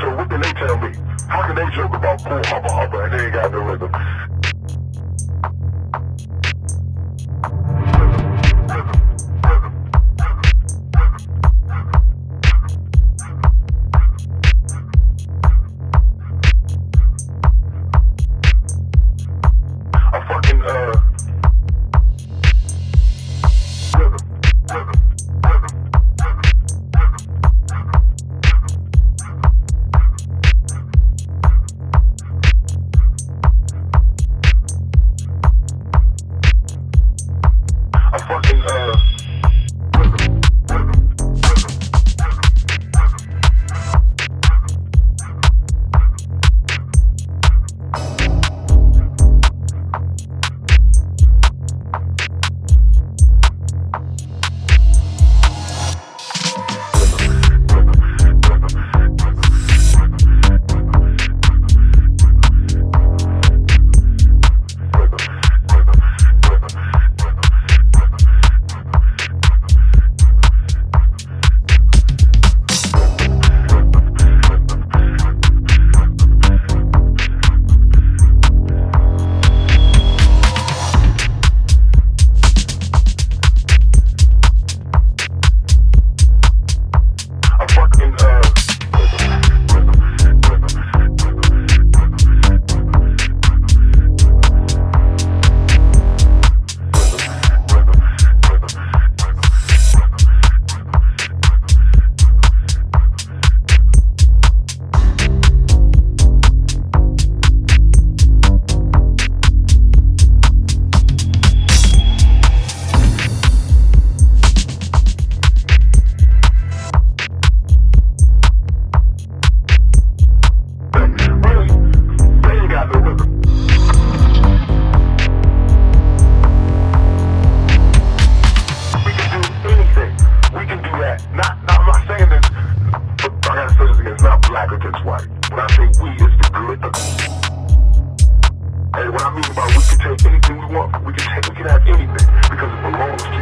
So what did they tell me? How can they joke about cool hubba hubba and they ain't got no rhythm? fucking ass. fucking Mean by we can take anything we want, we can take, we can have anything because it belongs to